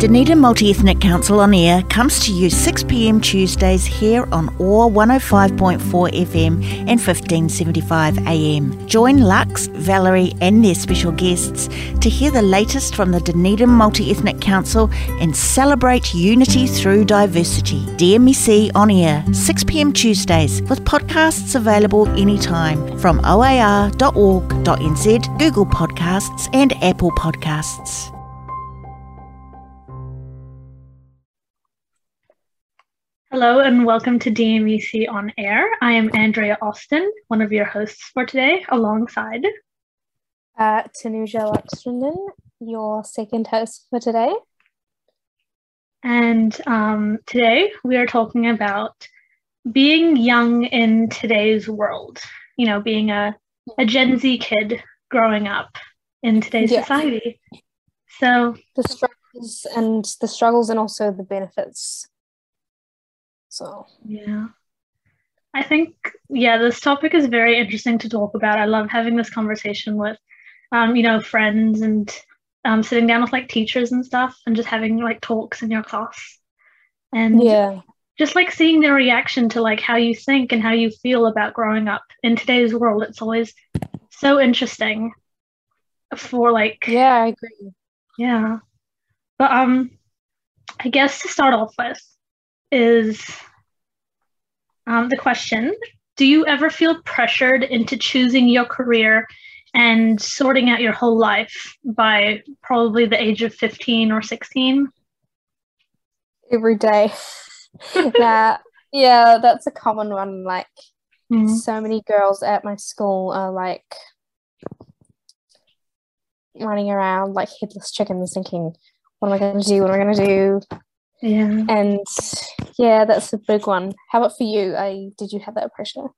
Dunedin Multi Ethnic Council on Air comes to you 6pm Tuesdays here on OAR 105.4 FM and 1575 AM. Join Lux, Valerie, and their special guests to hear the latest from the Dunedin Multi Ethnic Council and celebrate unity through diversity. DMEC on Air, 6pm Tuesdays, with podcasts available anytime from oar.org.nz, Google Podcasts, and Apple Podcasts. Hello and welcome to DMEC On Air. I am Andrea Austin, one of your hosts for today, alongside uh, Tanuja Luxtrenden, your second host for today. And um, today we are talking about being young in today's world, you know, being a, a Gen Z kid growing up in today's yeah. society. So the struggles and the struggles and also the benefits so, yeah. I think, yeah, this topic is very interesting to talk about. I love having this conversation with, um, you know, friends and um, sitting down with like teachers and stuff and just having like talks in your class. And yeah, just like seeing their reaction to like how you think and how you feel about growing up in today's world. It's always so interesting for like, yeah, I agree. Yeah. But, um, I guess to start off with, is um, the question Do you ever feel pressured into choosing your career and sorting out your whole life by probably the age of 15 or 16? Every day. that, yeah, that's a common one. Like, mm-hmm. so many girls at my school are like running around like headless chickens thinking, what am I going to do? What am I going to do? Yeah. And yeah, that's a big one. How about for you? I did you have that pressure?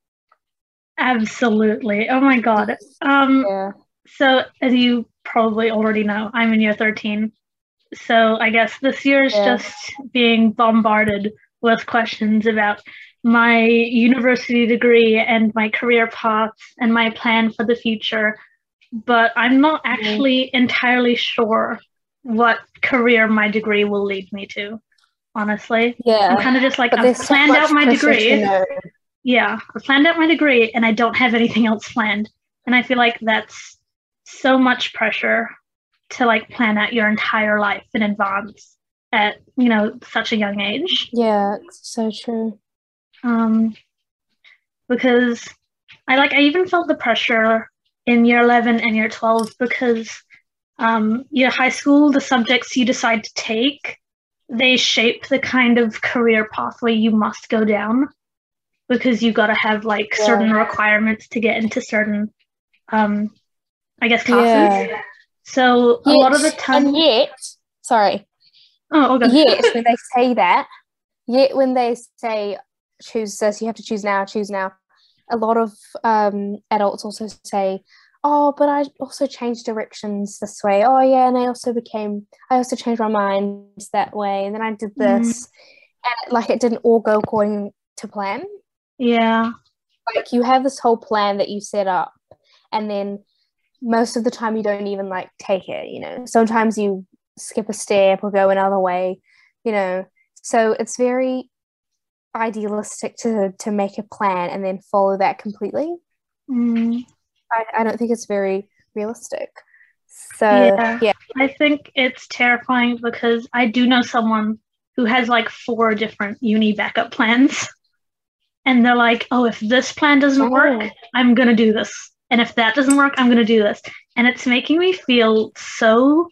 Absolutely. Oh my god. Um yeah. so as you probably already know, I'm in year 13. So I guess this year is yeah. just being bombarded with questions about my university degree and my career paths and my plan for the future. But I'm not mm-hmm. actually entirely sure what career my degree will lead me to honestly. Yeah. I'm kind of just like, I've planned so out my degree. Yeah. I've planned out my degree and I don't have anything else planned. And I feel like that's so much pressure to like plan out your entire life in advance at, you know, such a young age. Yeah, so true. Um, because I like, I even felt the pressure in year 11 and year 12 because um, your high school, the subjects you decide to take they shape the kind of career pathway you must go down because you got to have like yeah. certain requirements to get into certain um i guess classes yeah. so yet, a lot of the time and yet sorry oh okay. yet when they say that yet when they say choose this you have to choose now choose now a lot of um adults also say oh, but I also changed directions this way. Oh, yeah, and I also became, I also changed my mind that way, and then I did mm. this, mm. and like it didn't all go according to plan. Yeah, like you have this whole plan that you set up, and then most of the time you don't even like take it. You know, sometimes you skip a step or go another way. You know, so it's very idealistic to to make a plan and then follow that completely. Mm. I, I don't think it's very realistic. So yeah. yeah. I think it's terrifying because I do know someone who has like four different uni backup plans. And they're like, oh, if this plan doesn't oh. work, I'm going to do this. And if that doesn't work, I'm going to do this. And it's making me feel so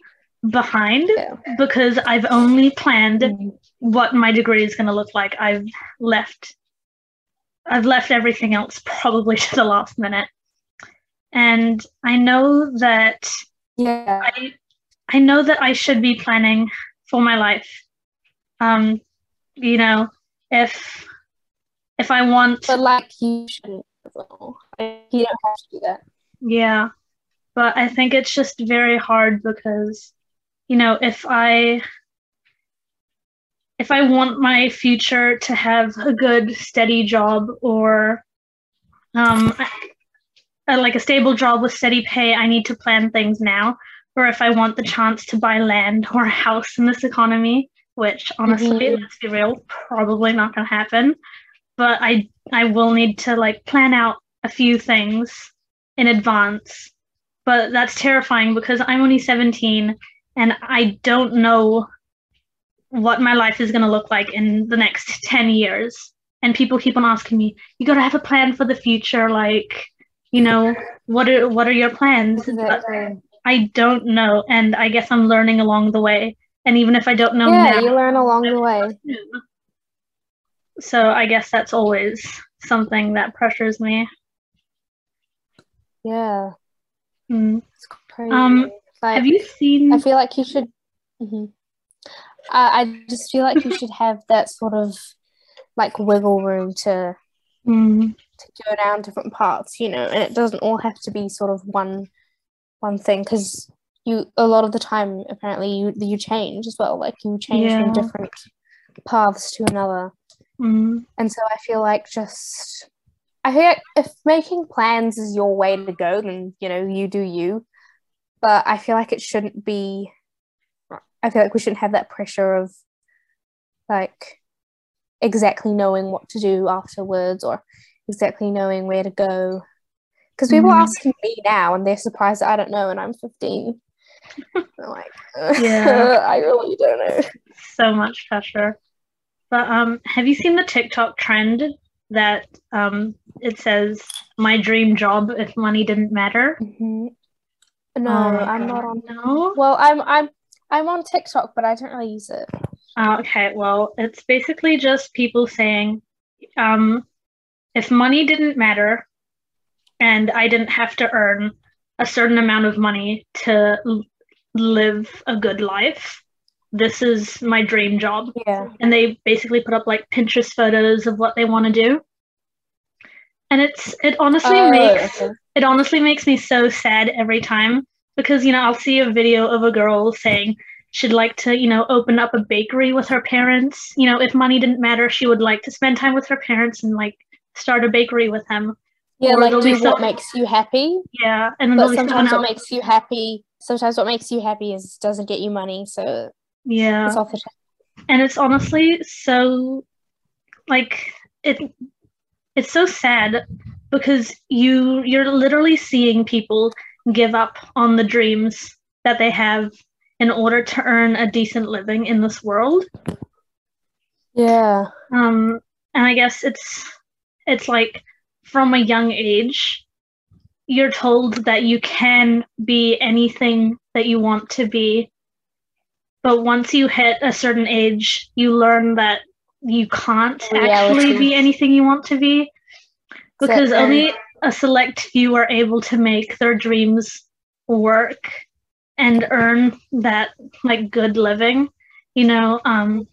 behind yeah. because I've only planned mm-hmm. what my degree is going to look like. I've left I've left everything else probably to the last minute and I know that yeah I I know that I should be planning for my life. Um, you know, if if I want, but like you shouldn't. You don't have to do that. Yeah, but I think it's just very hard because, you know, if I if I want my future to have a good steady job or um uh, like a stable job with steady pay, I need to plan things now. Or if I want the chance to buy land or a house in this economy, which honestly, Mhm. let's be real, probably not going to happen. But I I will need to like plan out a few things in advance. But that's terrifying because I'm only 17 and I don't know what my life is going to look like in the next 10 years. And people keep on asking me, you got to have a plan for the future like, you know, what are what are your plans? I don't know and I guess I'm learning along the way. And even if I don't know Yeah, now, you learn along the way. so I guess that's always something that pressures me. Yeah, Mm. it's crazy. Um, like, Have you seen? I feel like you should. mhm. Uh, I just feel like you should have that sort of like wiggle room to Mm, to go down different paths, you know, and it doesn't all have to be sort of one one thing because you a lot of the time apparently you you change as well, like you change Yeah. from different paths to another, mm, and so I feel like just I feel like if making plans is your way to go, then you know you do you, but I feel like it shouldn't be. I feel like we shouldn't have that pressure of like exactly knowing what to do afterwards or exactly knowing where to go. Because people Mhm. are asking me now and they're surprised that I don't know and I'm 15. I'm like, Yeah. I really don't know. so much pressure. But um, have you seen the TikTok trend that um, it says "My dream job if money didn't matter"? Mhm. No, Oh I'm not on. No. Well, I'm I'm I'm on TikTok, but I don't really use it. Uh, okay, well, it's basically just people saying, um, if money didn't matter and I didn't have to earn a certain amount of money to l- live a good life, this is my dream job. Yeah. And they basically put up like Pinterest photos of what they want to do. And it's it honestly Oh, makes okay. it honestly makes me so sad every time because you know I'll see a video of a girl saying she'd like to you know open up a bakery with her parents you know if money didn't matter she would like to spend time with her parents and like start a bakery with him. Yeah, Or like do what makes you happy. yeah and But sometimes what makes you happy, sometimes what makes you happy is doesn't get you money, so yeah it's off the and it's honestly so like it it's so sad because you you're literally seeing people give up on the dreams that they have in order to earn a decent living in this world Yeah. um and i guess it's it's like from a young age you're told that you can be anything that you want to be. But once you hit a certain age you learn that you can't actually be anything you want to be. Because So, um, only a select few are able to make their dreams work and earn that like good living you know um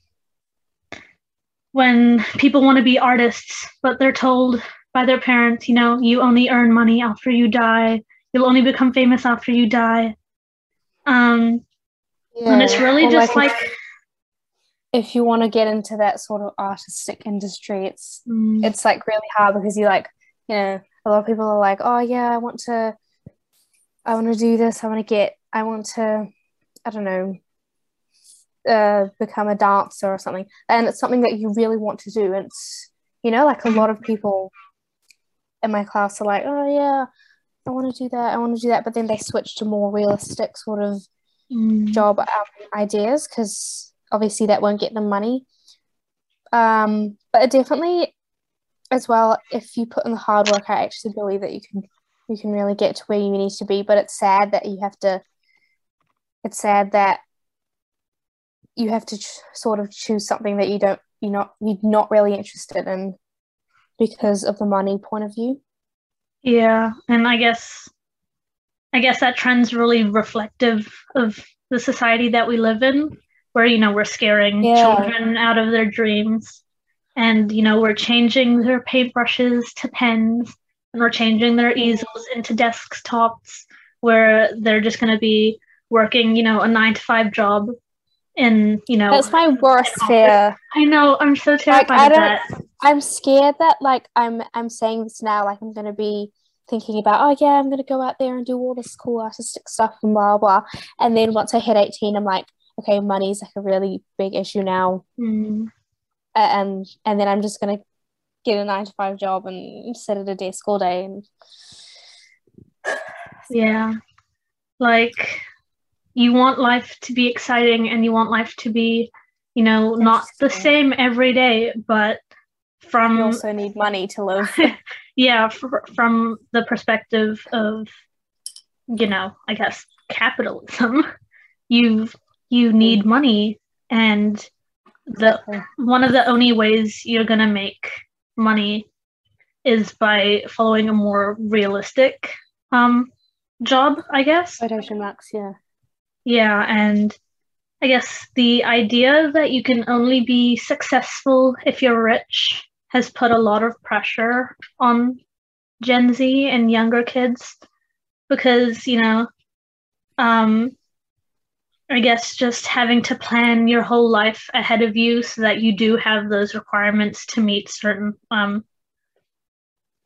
when people want to be artists but they're told by their parents you know you only earn money after you die. You'll only become famous after you die. Um yeah. and it's really just if- like if you want to get into that sort of artistic industry, it's mm, it's like really hard because you like you know a lot of people are like oh yeah i want to i want to do this. I want to get i want to i don't know uh become a dancer or something and it's something that you really want to do and it's you know like a lot of people in my class are like oh yeah i want to do that i want to do that but then they switch to more realistic sort of mm, job um, ideas because obviously that won't get them money. Um, but it definitely, as well, if you put in the hard work, I actually believe that you can you can really get to where you need to be. But it's sad that you have to. It's sad that you have to ch- sort of choose something that you don't you're not you're not really interested in because of the money point of view. Yeah, and I guess I guess that trend's really reflective of the society that we live in, where you know we're scaring Yeah. children out of their dreams, and you know we're changing their paintbrushes to pens, and we're changing their easels into desktops, where they're just going to be working, you know, a nine to five job. In you know, That's my worst fear. I know I'm so terrified I don't, that. i'm scared that like I'm I'm saying this now like I'm gonna be thinking about, oh yeah, I'm to go out there and do all this cool artistic stuff and blah blah. And then once I hit 18, I'm like, okay, money's like a really big issue now, Mm. and and then I'm just to get a nine to five job and sit at a desk all day and Yeah. Like you want life to be exciting and you want life to be, you know, not the same every day, but from you also need money to live. yeah, fr- from the perspective of you know, I guess capitalism, you you need money and the one of the only ways you're going to make money is by following a more realistic um job, I guess. Quotation marks, yeah. Yeah, and I guess the idea that you can only be successful if you're rich has put a lot of pressure on Gen Z and younger kids because, you know, um, I guess just having to plan your whole life ahead of you so that you do have those requirements to meet certain um,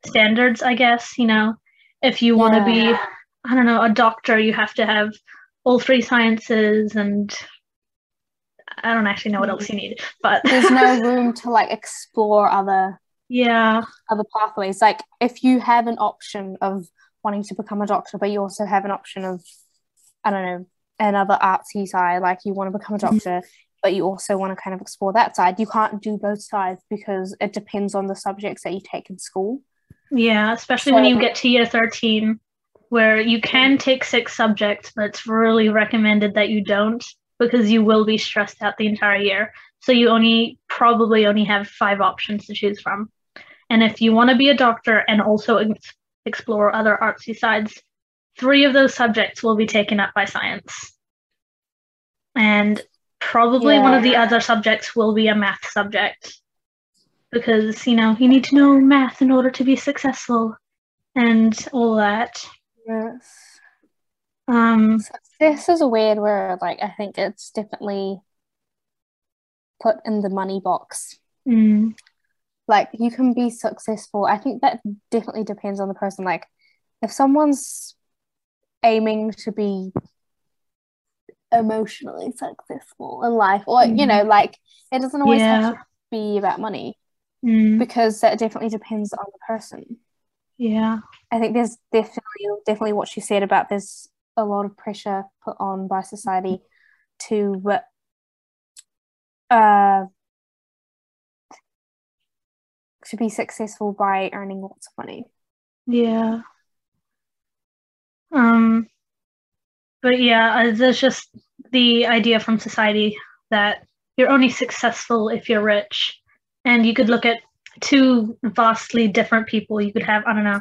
standards, I guess, you know, if you want to be I don't know, a doctor, you have to have all three sciences, and I don't actually know what else you need. But There's no room to like explore other yeah, other pathways. Like if you have an option of wanting to become a doctor, but you also have an option of, I don't know, another artsy side, like you want to become a mm-hmm. doctor, but you also want to kind of explore that side. You can't do both sides because it depends on the subjects that you take in school. yeah, especially when you get to year 13, where you can mm. take six subjects, but it's really recommended that you don't because you will be stressed out the entire year. So you only probably only have five options to choose from. And if you want to be a doctor and also ex- explore other artsy sides, three of those subjects will be taken up by science. And probably one of the other subjects will be a math subject because, you know, you need to know math in order to be successful and all that. Yes. Um, This is a weird word. Like I think it's definitely put in the money box. mm, like you can be successful i think that definitely depends on the person like if someone's aiming to be emotionally successful in life or you know like it doesn't always have to be about money mm, because that definitely depends on the person yeah. i think there's definitely definitely what she said about there's a lot of pressure put on by society to uh to be successful by earning lots of money Yeah. Um, but yeah, uh, there's just the idea from society that you're only successful if you're rich. And you could look at two vastly different people. You could have, I don't know,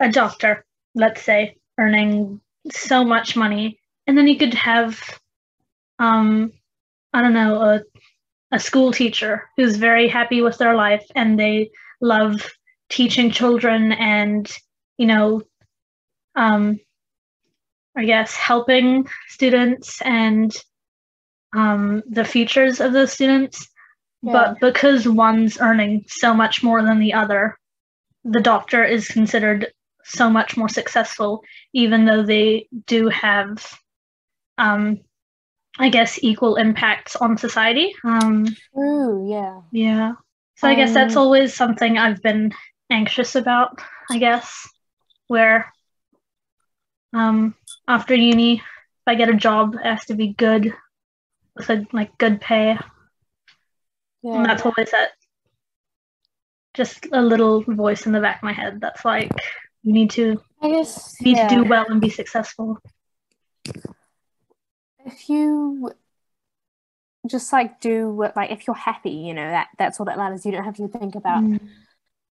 a doctor, let's say, earning so much money. And then you could have, um, I don't know, a, a school teacher who's very happy with their life and they love teaching children and you know um i guess helping students and um the futures of those students but because one's earning so much more than the other the doctor is considered so much more successful even though they do have um i guess equal impacts on society um yeah. yeah. So I guess that's Um, always something I've been anxious about, I guess, where um after uni, if I get a job, it has to be good with a like good pay. And that's always that just a little voice in the back of my head that's like you need to I guess you need yeah. to do well and be successful. if you just like do what like if you're happy, you know, that that's all that matters. You don't have to think about Mm.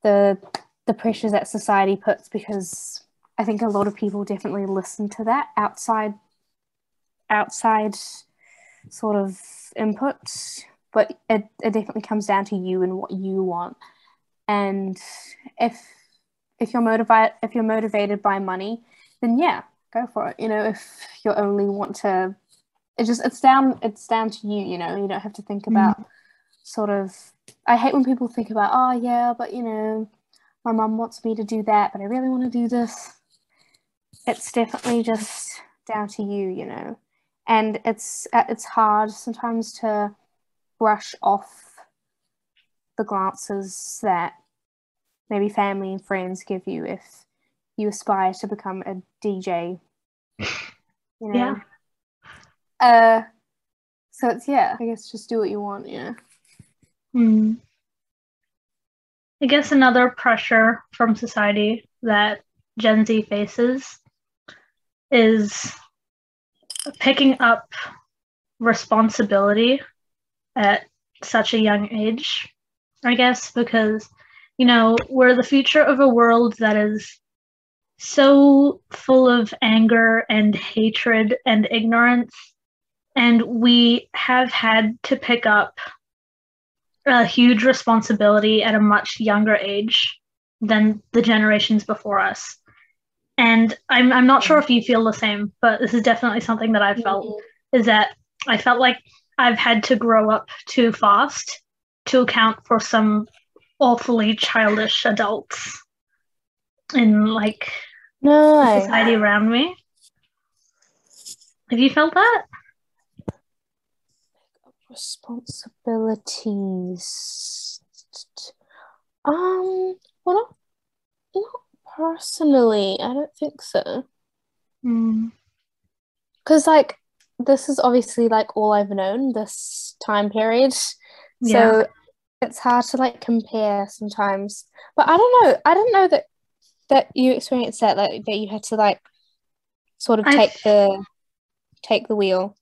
the the pressures that society puts because I think a lot of people definitely listen to that outside outside sort of input, but it, it definitely comes down to you and what you want. And if if you're motivated if you're motivated by money, then yeah, go for it. You know, if you only want to it just it's down it's down to you, you know, you don't have to think mm-hmm. about sort of I hate when people think about, oh yeah, but you know, my mum wants me to do that, but I really want to do this. It's definitely just down to you, you know. And it's it's hard sometimes to brush off the glances that maybe family and friends give you if you aspire to become a DJ. You know? Yeah. Uh so it's yeah, I guess just do what you want, yeah. Hmm. I guess another pressure from society that Gen Z faces is picking up responsibility at such a young age, I guess, because, you know, we're the future of a world that is so full of anger and hatred and ignorance. And we have had to pick up a huge responsibility at a much younger age than the generations before us. And I'm, I'm not sure if you feel the same, but this is definitely something that I felt mm-hmm. is that I felt like I've had to grow up too fast to account for some awfully childish adults in like No, society around me. Have you felt that? responsibilities. Um, well, not, not personally. I don't think so. Mm. Because, like, this is obviously like all I've known this time period. Yeah. So it's hard to like compare sometimes. But I don't know. I don't know that that you experienced that like that you had to like sort of take the take the wheel.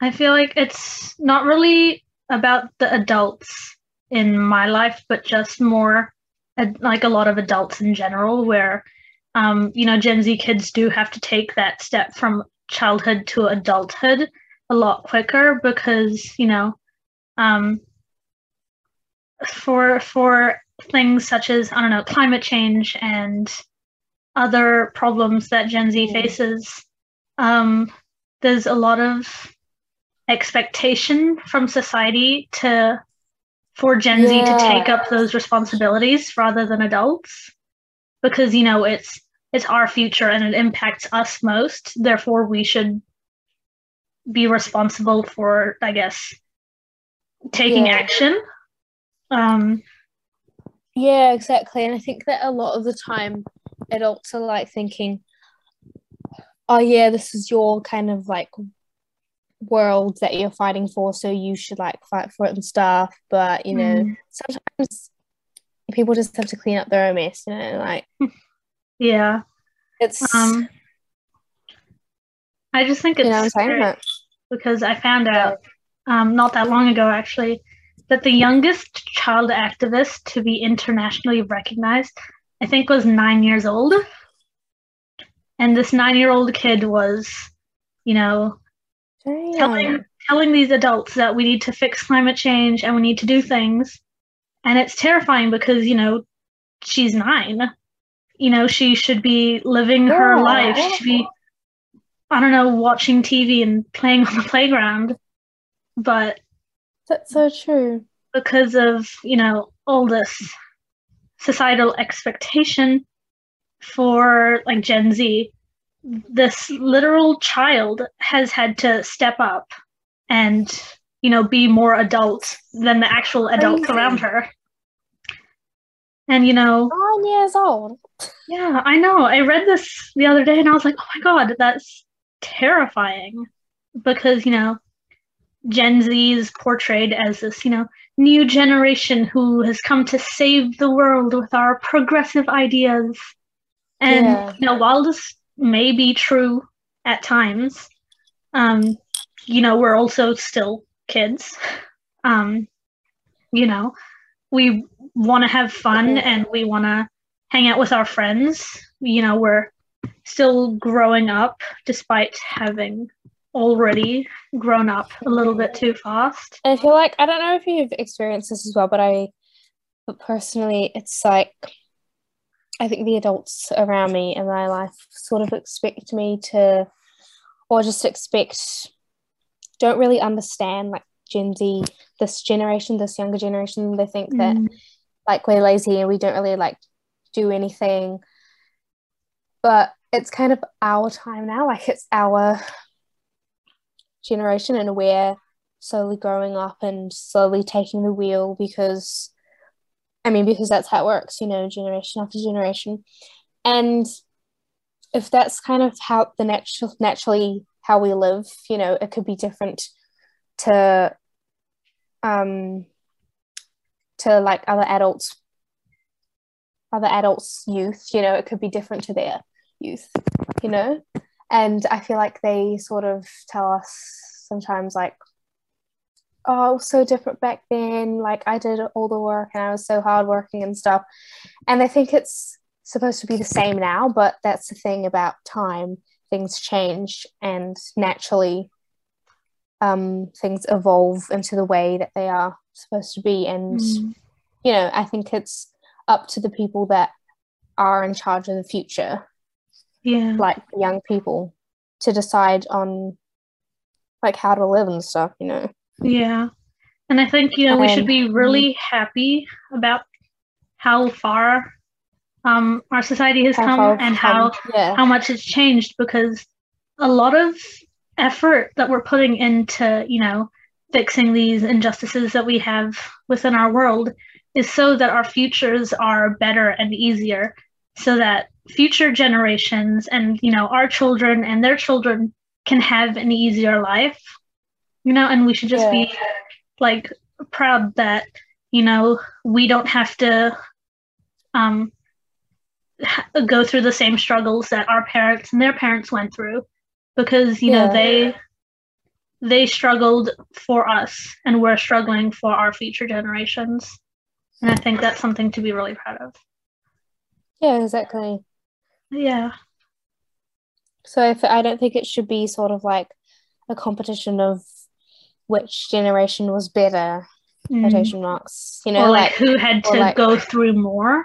I feel like it's not really about the adults in my life, but just more like a lot of adults in general, where, um, you know, Gen Z kids do have to take that step from childhood to adulthood a lot quicker because, you know, um, for for things such as I don't know climate change and other problems that Gen Z faces, um, there's a lot of expectation from society to for Gen Z to take up those responsibilities rather than adults because you know it's it's our future and it impacts us most therefore we should be responsible for I guess taking Yeah. action um Yeah, exactly. And I think that a lot of the time adults are like thinking, oh, yeah, this is your kind of like world that you're fighting for, so you should like fight for it and stuff. But, you know, Mm. sometimes people just have to clean up their own mess, you know, like yeah it's, um I just think you it's know saying? scary. Because I found out um, not that long ago, actually, that the youngest child activist to be internationally recognized, I think, was nine years old. And this nine year old kid was, you know, telling, telling these adults that we need to fix climate change and we need to do things. And it's terrifying because, you know, she's nine. You know, she should be living her life. She should be, I don't know, watching TV and playing on the playground. But That's so true. because of, you know, all this societal expectation for like Gen Z, this literal child has had to step up and, you know, be more adult than the actual adults around her. And, you know, Nine years old. yeah, I know. I read this the other day and I was like, oh my God, that's terrifying. Because, you know, Gen Z is portrayed as this, you know, new generation who has come to save the world with our progressive ideas. And, Yeah. you know, while this may be true at times, um, you know, we're also still kids. Um, you know, we want to have fun and we want to hang out with our friends. You know, we're still growing up despite having already grown up a little bit too fast. And I feel like I don't know if you've experienced this as well, but I, but personally, it's like I think the adults around me in my life sort of expect me to, or just expect, don't really understand like Gen Z, this generation, this younger generation. They think that mm. like we're lazy and we don't really like do anything but it's kind of our time now like it's our generation and we're slowly growing up and slowly taking the wheel because I mean because that's how it works, you know, generation after generation. And if that's kind of how the natural naturally how we live, you know, it could be different to um to like other adults other adults youth, you know, it could be different to their youth, you know? And I feel like they sort of tell us sometimes like oh, so different back then. Like I did all the work and I was so hardworking and stuff. And I think it's supposed to be the same now, but that's the thing about time. Things change and naturally um, things evolve into the way that they are supposed to be. And, mm. you know, I think it's up to the people that are in charge of the future. Yeah. Like young people to decide on like how to live and stuff, you know. Yeah. And I think, you know, we should be really happy about how far um, our society has come and how yeah. how much it's changed because a lot of effort that we're putting into, you know, fixing these injustices that we have within our world is so that our futures are better and easier so that future generations and you know our children and their children can have an easier life you know and we should just yeah. be like proud that you know we don't have to um go through the same struggles that our parents and their parents went through because you yeah. know they they struggled for us and we're struggling for our future generations. And i think that's something to be really proud of. Yeah exactly. Yeah. So if, i don't think it should be sort of like a competition of which generation was better mm. quotation marks you know or like, like who had to like, go through more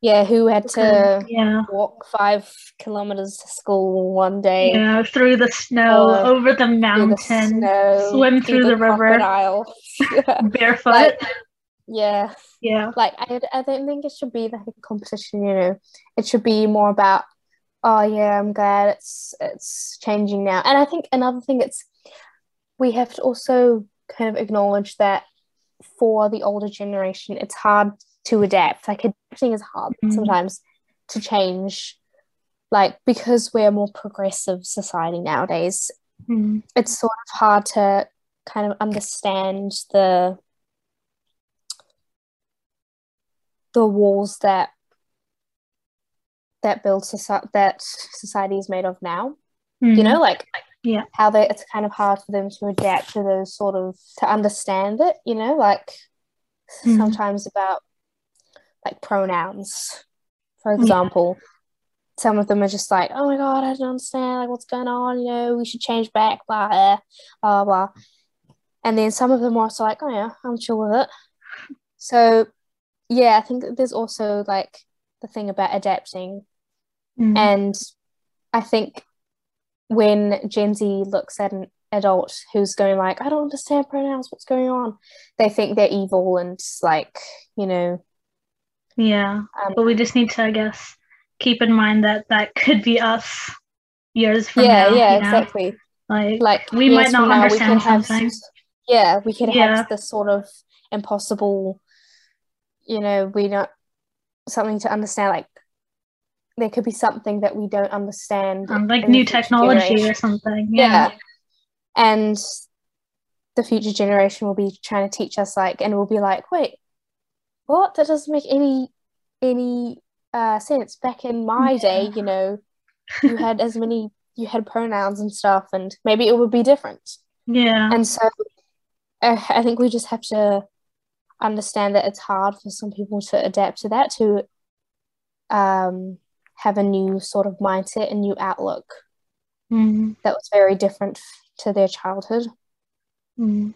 yeah who had to yeah. walk five kilometers to school one day. Yeah through the snow over the mountain the snow, swim through, through the, the, river. barefoot. Like, yeah. Yeah. Like I, I don't think it should be like a competition you know. It should be more about oh yeah i'm glad it's it's changing now. And i think another thing it's we have to also kind of acknowledge that for the older generation, it's hard to adapt. Like adapting is hard mm-hmm. sometimes to change, like because we're a more progressive society nowadays. Mm-hmm. It's sort of hard to kind of understand the the walls that that build society that society is made of now. Mm-hmm. You know, like, like yeah how they it's kind of hard for them to adapt to those sort of to understand it you know like mm. sometimes about like pronouns for example yeah. some of them are just like oh my god i don't understand like what's going on you know we should change back blah blah blah, blah. and then some of them are also like oh yeah i'm chill with it so yeah i think there's also like the thing about adapting mm. and i think when Gen Z looks at an adult who's going like, I don't understand pronouns, what's going on? They think they're evil and like, you know. Yeah, um, but we just need to, I guess, keep in mind that that could be us years from yeah, now. Yeah, yeah, exactly. Like, like we might not understand something. Have, yeah, we could yeah. have this sort of impossible, you know, we not something to understand like there could be something that we don't understand um, like new technology generation. or something yeah. yeah. and the future generation will be trying to teach us like and we'll be like wait what that doesn't make any any uh sense back in my yeah. day you know you had as many you had pronouns and stuff and maybe it would be different yeah and so uh, i think we just have to understand that it's hard for some people to adapt to that to um have a new sort of mindset, and new outlook mm. that was very different to their childhood. Mm.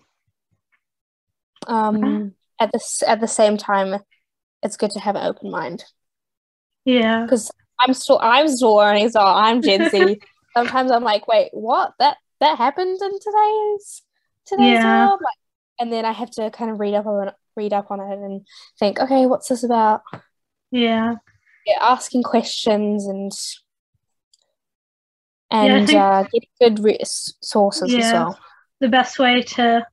Um, at the at the same time, it's good to have an open mind. Yeah, because I'm still I'm still learning, so I'm Gen Z. Sometimes I'm like, wait, what? That that happened in today's today's yeah. world, like, and then I have to kind of read up on read up on it and think, okay, what's this about? Yeah. Yeah, asking questions and and think- uh, getting good re- sources as Yeah. well. The best way to,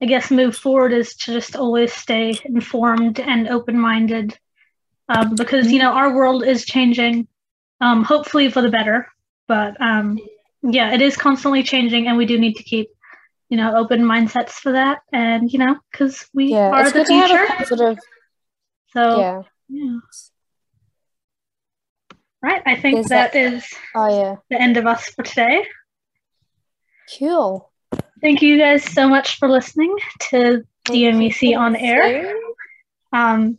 I guess, move forward is to just always stay informed and open minded. Um, because, you know, our world is changing, um, hopefully for the better. But um, yeah, it is constantly changing, and we do need to keep, you know, open mindsets for that. And, you know, because we Yeah, are the good to have future. So, Yeah. yeah. Right. I think Is that that- is Oh yeah. the end of us for today. Cool. Thank you guys so much for listening to DMEC on air. Um,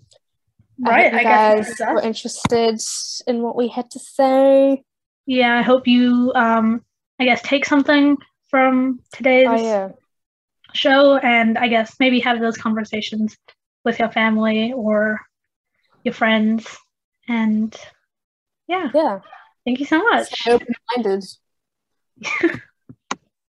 I right. hope I, guess were interested in what we had to say. yeah. I hope you, um, I guess, take something from today's Oh yeah. show, and I guess maybe have those conversations with your family or your friends. And yeah, Yeah. thank you so much. Open-minded.